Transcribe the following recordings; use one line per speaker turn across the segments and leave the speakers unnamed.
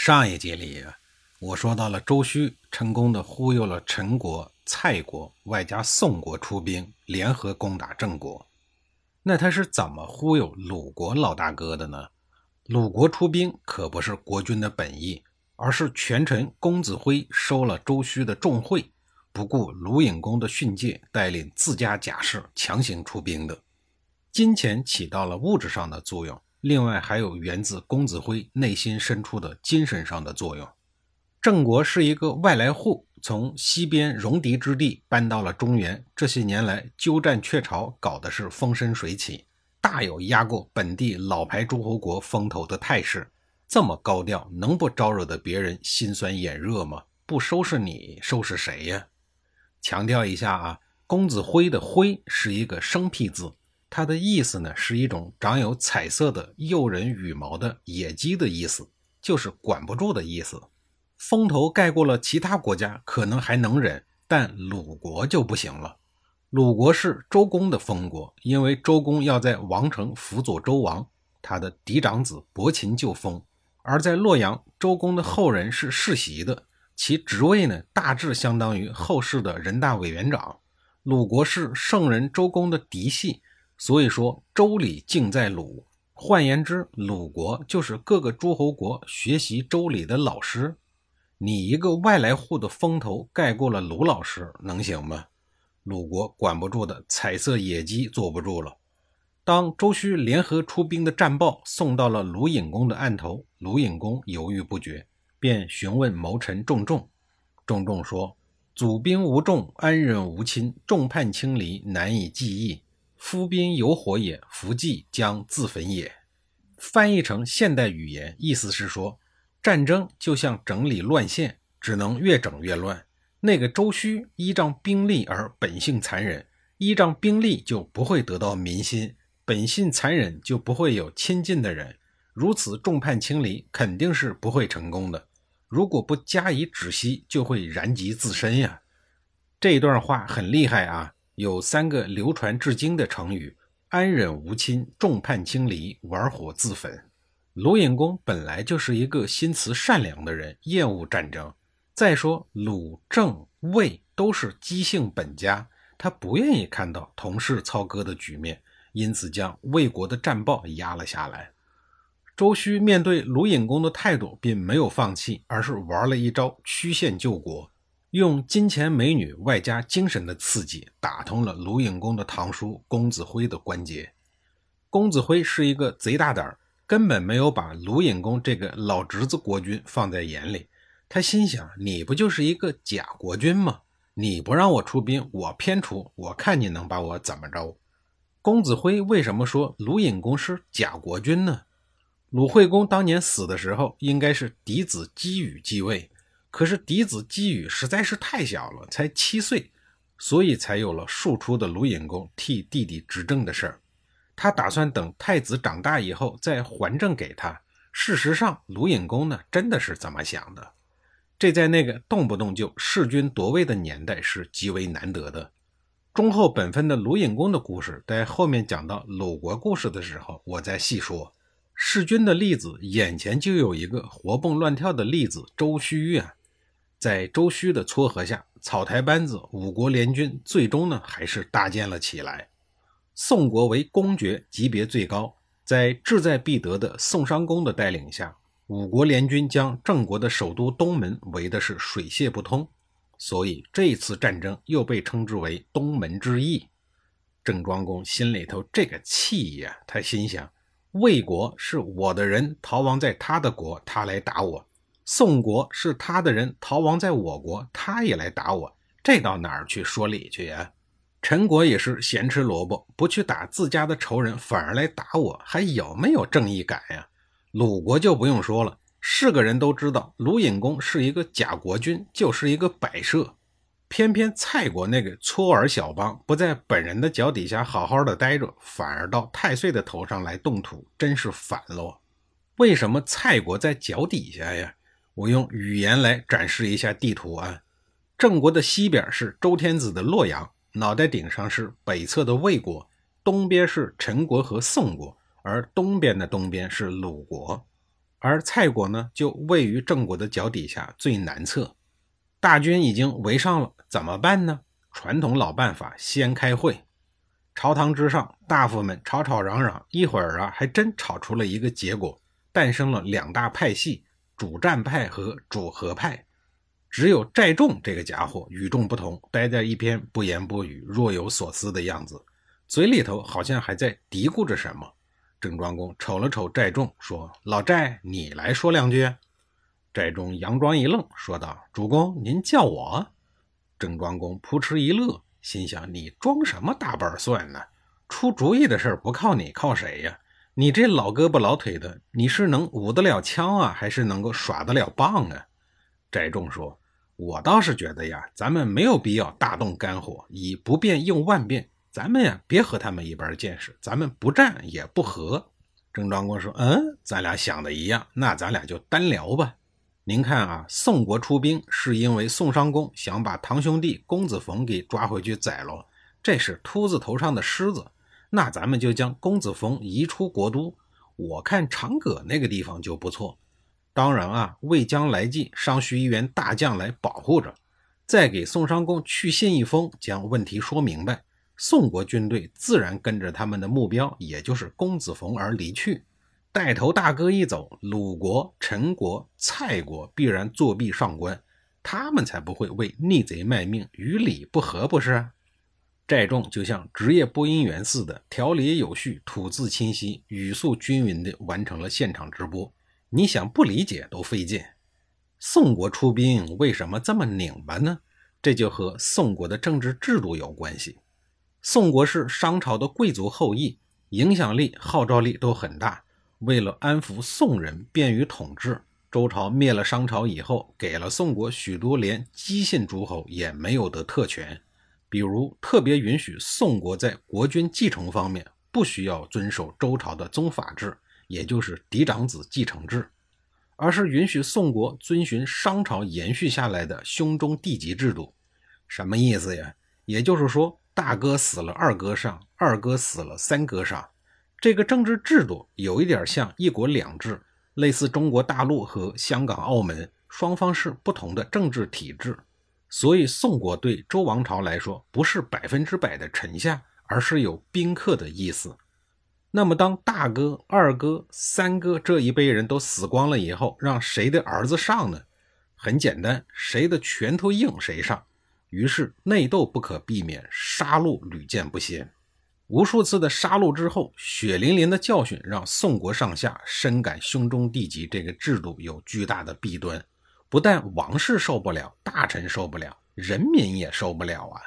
上一集里，我说到了周须成功的忽悠了陈国、蔡国，外加宋国出兵，联合攻打郑国。那他是怎么忽悠鲁国老大哥的呢？鲁国出兵可不是国君的本意，而是权臣公子辉收了周须的重贿，不顾鲁隐公的训诫，带领自家甲士强行出兵的。金钱起到了物质上的作用。另外还有源自公子辉内心深处的精神上的作用。郑国是一个外来户，从西边戎狄之地搬到了中原，这些年来鸠占鹊巢，搞的是风生水起，大有压过本地老牌诸侯国风头的态势。这么高调，能不招惹得别人心酸眼热吗？不收拾你，收拾谁呀？强调一下啊，公子辉的辉是一个生僻字。它的意思呢，是一种长有彩色的诱人羽毛的野鸡的意思，就是管不住的意思。风头盖过了其他国家，可能还能忍，但鲁国就不行了。鲁国是周公的封国，因为周公要在王城辅佐周王，他的嫡长子伯禽就封；而在洛阳，周公的后人是世袭的，其职位呢，大致相当于后世的人大委员长。鲁国是圣人周公的嫡系。所以说，周礼敬在鲁。换言之，鲁国就是各个诸侯国学习周礼的老师。你一个外来户的风头盖过了鲁老师，能行吗？鲁国管不住的彩色野鸡坐不住了。当周须联合出兵的战报送到了鲁隐公的案头，鲁隐公犹豫不决，便询问谋臣仲仲。仲仲说：“祖兵无众，安忍无亲，众叛亲离，难以计议。”夫兵有火也，伏计将自焚也。翻译成现代语言，意思是说，战争就像整理乱线，只能越整越乱。那个周须依仗兵力而本性残忍，依仗兵力就不会得到民心，本性残忍就不会有亲近的人。如此众叛亲离，肯定是不会成功的。如果不加以止息，就会燃及自身呀。这段话很厉害啊。有三个流传至今的成语：安忍无亲、众叛亲离、玩火自焚。鲁隐公本来就是一个心慈善良的人，厌恶战争。再说鲁、郑、魏都是姬姓本家，他不愿意看到同室操戈的局面，因此将魏国的战报压了下来。周须面对鲁隐公的态度，并没有放弃，而是玩了一招曲线救国。用金钱、美女外加精神的刺激，打通了鲁隐公的堂叔公子辉的关节。公子辉是一个贼大胆，根本没有把鲁隐公这个老侄子国君放在眼里。他心想：你不就是一个假国君吗？你不让我出兵，我偏出，我看你能把我怎么着？公子辉为什么说鲁隐公是假国君呢？鲁惠公当年死的时候，应该是嫡子姬羽继位。可是嫡子姬羽实在是太小了，才七岁，所以才有了庶出的鲁隐公替弟弟执政的事儿。他打算等太子长大以后再还政给他。事实上，鲁隐公呢真的是这么想的。这在那个动不动就弑君夺位的年代是极为难得的。忠厚本分的鲁隐公的故事，在后面讲到鲁国故事的时候，我再细说。弑君的例子，眼前就有一个活蹦乱跳的例子——周须啊。在周须的撮合下，草台班子五国联军最终呢还是搭建了起来。宋国为公爵，级别最高，在志在必得的宋商公的带领下，五国联军将郑国的首都东门围的是水泄不通，所以这次战争又被称之为东门之役。郑庄公心里头这个气呀，他心想：魏国是我的人逃亡在他的国，他来打我。宋国是他的人逃亡在我国，他也来打我，这到哪儿去说理去呀？陈国也是咸吃萝卜，不去打自家的仇人，反而来打我，还有没有正义感呀？鲁国就不用说了，
是个人都知道鲁隐公是一个假国君，就是一个摆设。偏偏蔡国那个搓耳小邦不在本人的脚底下好好的待着，反而到太岁的头上来动土，真是反喽！为什么蔡国在脚底下呀？我用语言来展示一下地图啊。郑国的西边是周天子的洛阳，脑袋顶上是北侧的魏国，东边是陈国和宋国，而东边的东边是鲁国。而蔡国呢，就位于郑国的脚底下最南侧。大军已经围上了，怎么办呢？传统老办法，先开会。朝堂之上，大夫们吵吵嚷嚷，一会儿啊，还真吵出了一个结果，诞生了两大派系：主战派和主和派。只有寨众这个家伙与众不同，待在一边不言不语，若有所思的样子，嘴里头好像还在嘀咕着什么。郑庄公瞅了瞅寨众，说：“老寨，你来说两句。”寨中佯装一愣，说道：“主公，您叫我。”郑庄公扑哧一乐，心想：“你装什么大半蒜呢？出主意的事不靠你，靠谁呀？你这老胳膊老腿的，你是能舞得了枪啊，还是能够耍得了棒啊？”翟仲说：“我倒是觉得呀，咱们没有必要大动肝火，以不变应万变。咱们呀，别和他们一般见识，咱们不战也不和。”郑庄公说：“嗯，咱俩想的一样，那咱俩就单聊吧。”您看啊，宋国出兵是因为宋商公想把堂兄弟公子冯给抓回去宰了，这是秃子头上的虱子。那咱们就将公子冯移出国都，我看长葛那个地方就不错。当然啊，魏将来计，尚需一员大将来保护着。再给宋商公去信一封，将问题说明白，宋国军队自然跟着他们的目标，也就是公子冯而离去。带头大哥一走，鲁国、陈国、蔡国必然作弊上官，他们才不会为逆贼卖命，与理不合，不是？寨众就像职业播音员似的，条理有序，吐字清晰，语速均匀地完成了现场直播。你想不理解都费劲。宋国出兵为什么这么拧巴呢？这就和宋国的政治制度有关系。宋国是商朝的贵族后裔，影响力、号召力都很大。为了安抚宋人，便于统治，周朝灭了商朝以后，给了宋国许多连姬姓诸侯也没有的特权，比如特别允许宋国在国君继承方面不需要遵守周朝的宗法制，也就是嫡长子继承制，而是允许宋国遵循商朝延续下来的兄终弟及制度。什么意思呀？也就是说，大哥死了，二哥上；二哥死了，三哥上。这个政治制度有一点像一国两制，类似中国大陆和香港、澳门，双方是不同的政治体制。所以宋国对周王朝来说不是百分之百的臣下，而是有宾客的意思。那么当大哥、二哥、三哥这一辈人都死光了以后，让谁的儿子上呢？很简单，谁的拳头硬谁上。于是内斗不可避免，杀戮屡见不鲜。无数次的杀戮之后，血淋淋的教训让宋国上下深感兄终弟及这个制度有巨大的弊端。不但王室受不了，大臣受不了，人民也受不了啊！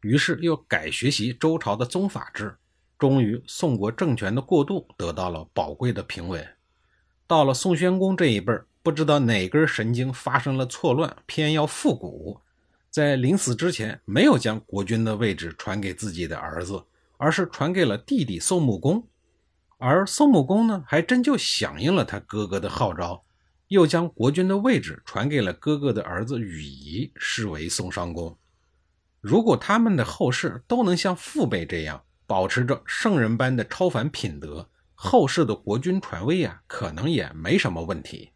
于是又改学习周朝的宗法制，终于宋国政权的过渡得到了宝贵的平稳。到了宋宣公这一辈不知道哪根神经发生了错乱，偏要复古，在临死之前没有将国君的位置传给自己的儿子。而是传给了弟弟宋穆公，而宋穆公呢，还真就响应了他哥哥的号召，又将国君的位置传给了哥哥的儿子禹仪，视为宋商公。如果他们的后世都能像父辈这样，保持着圣人般的超凡品德，后世的国君传位啊，可能也没什么问题。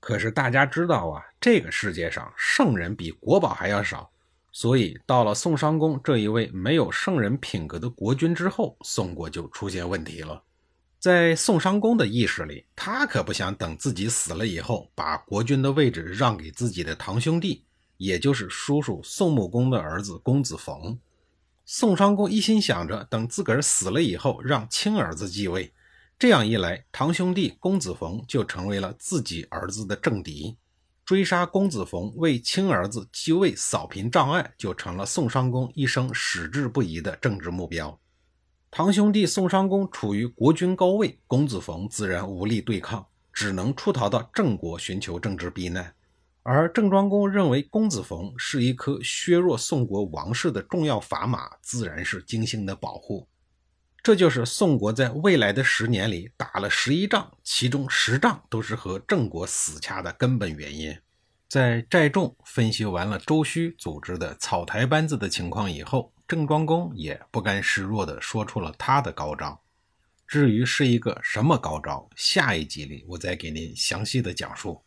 可是大家知道啊，这个世界上圣人比国宝还要少。所以，到了宋商公这一位没有圣人品格的国君之后，宋国就出现问题了。在宋商公的意识里，他可不想等自己死了以后，把国君的位置让给自己的堂兄弟，也就是叔叔宋穆公的儿子公子冯。宋商公一心想着等自个儿死了以后，让亲儿子继位，这样一来，堂兄弟公子冯就成为了自己儿子的政敌。追杀公子冯为亲儿子继位扫平障碍，就成了宋商公一生矢志不移的政治目标。堂兄弟宋商公处于国君高位，公子冯自然无力对抗。只能出逃到郑国寻求政治避难。而郑庄公认为公子冯是一颗削弱宋国王室的重要砝码，自然是精心的保护。这就是宋国在未来的十年里打了十一仗，其中十仗都是和郑国死掐的根本原因。在寨众分析完了周须组织的草台班子的情况以后，郑庄公也不甘示弱地说出了他的高招。至于是一个什么高招，下一集里我再给您详细的讲述。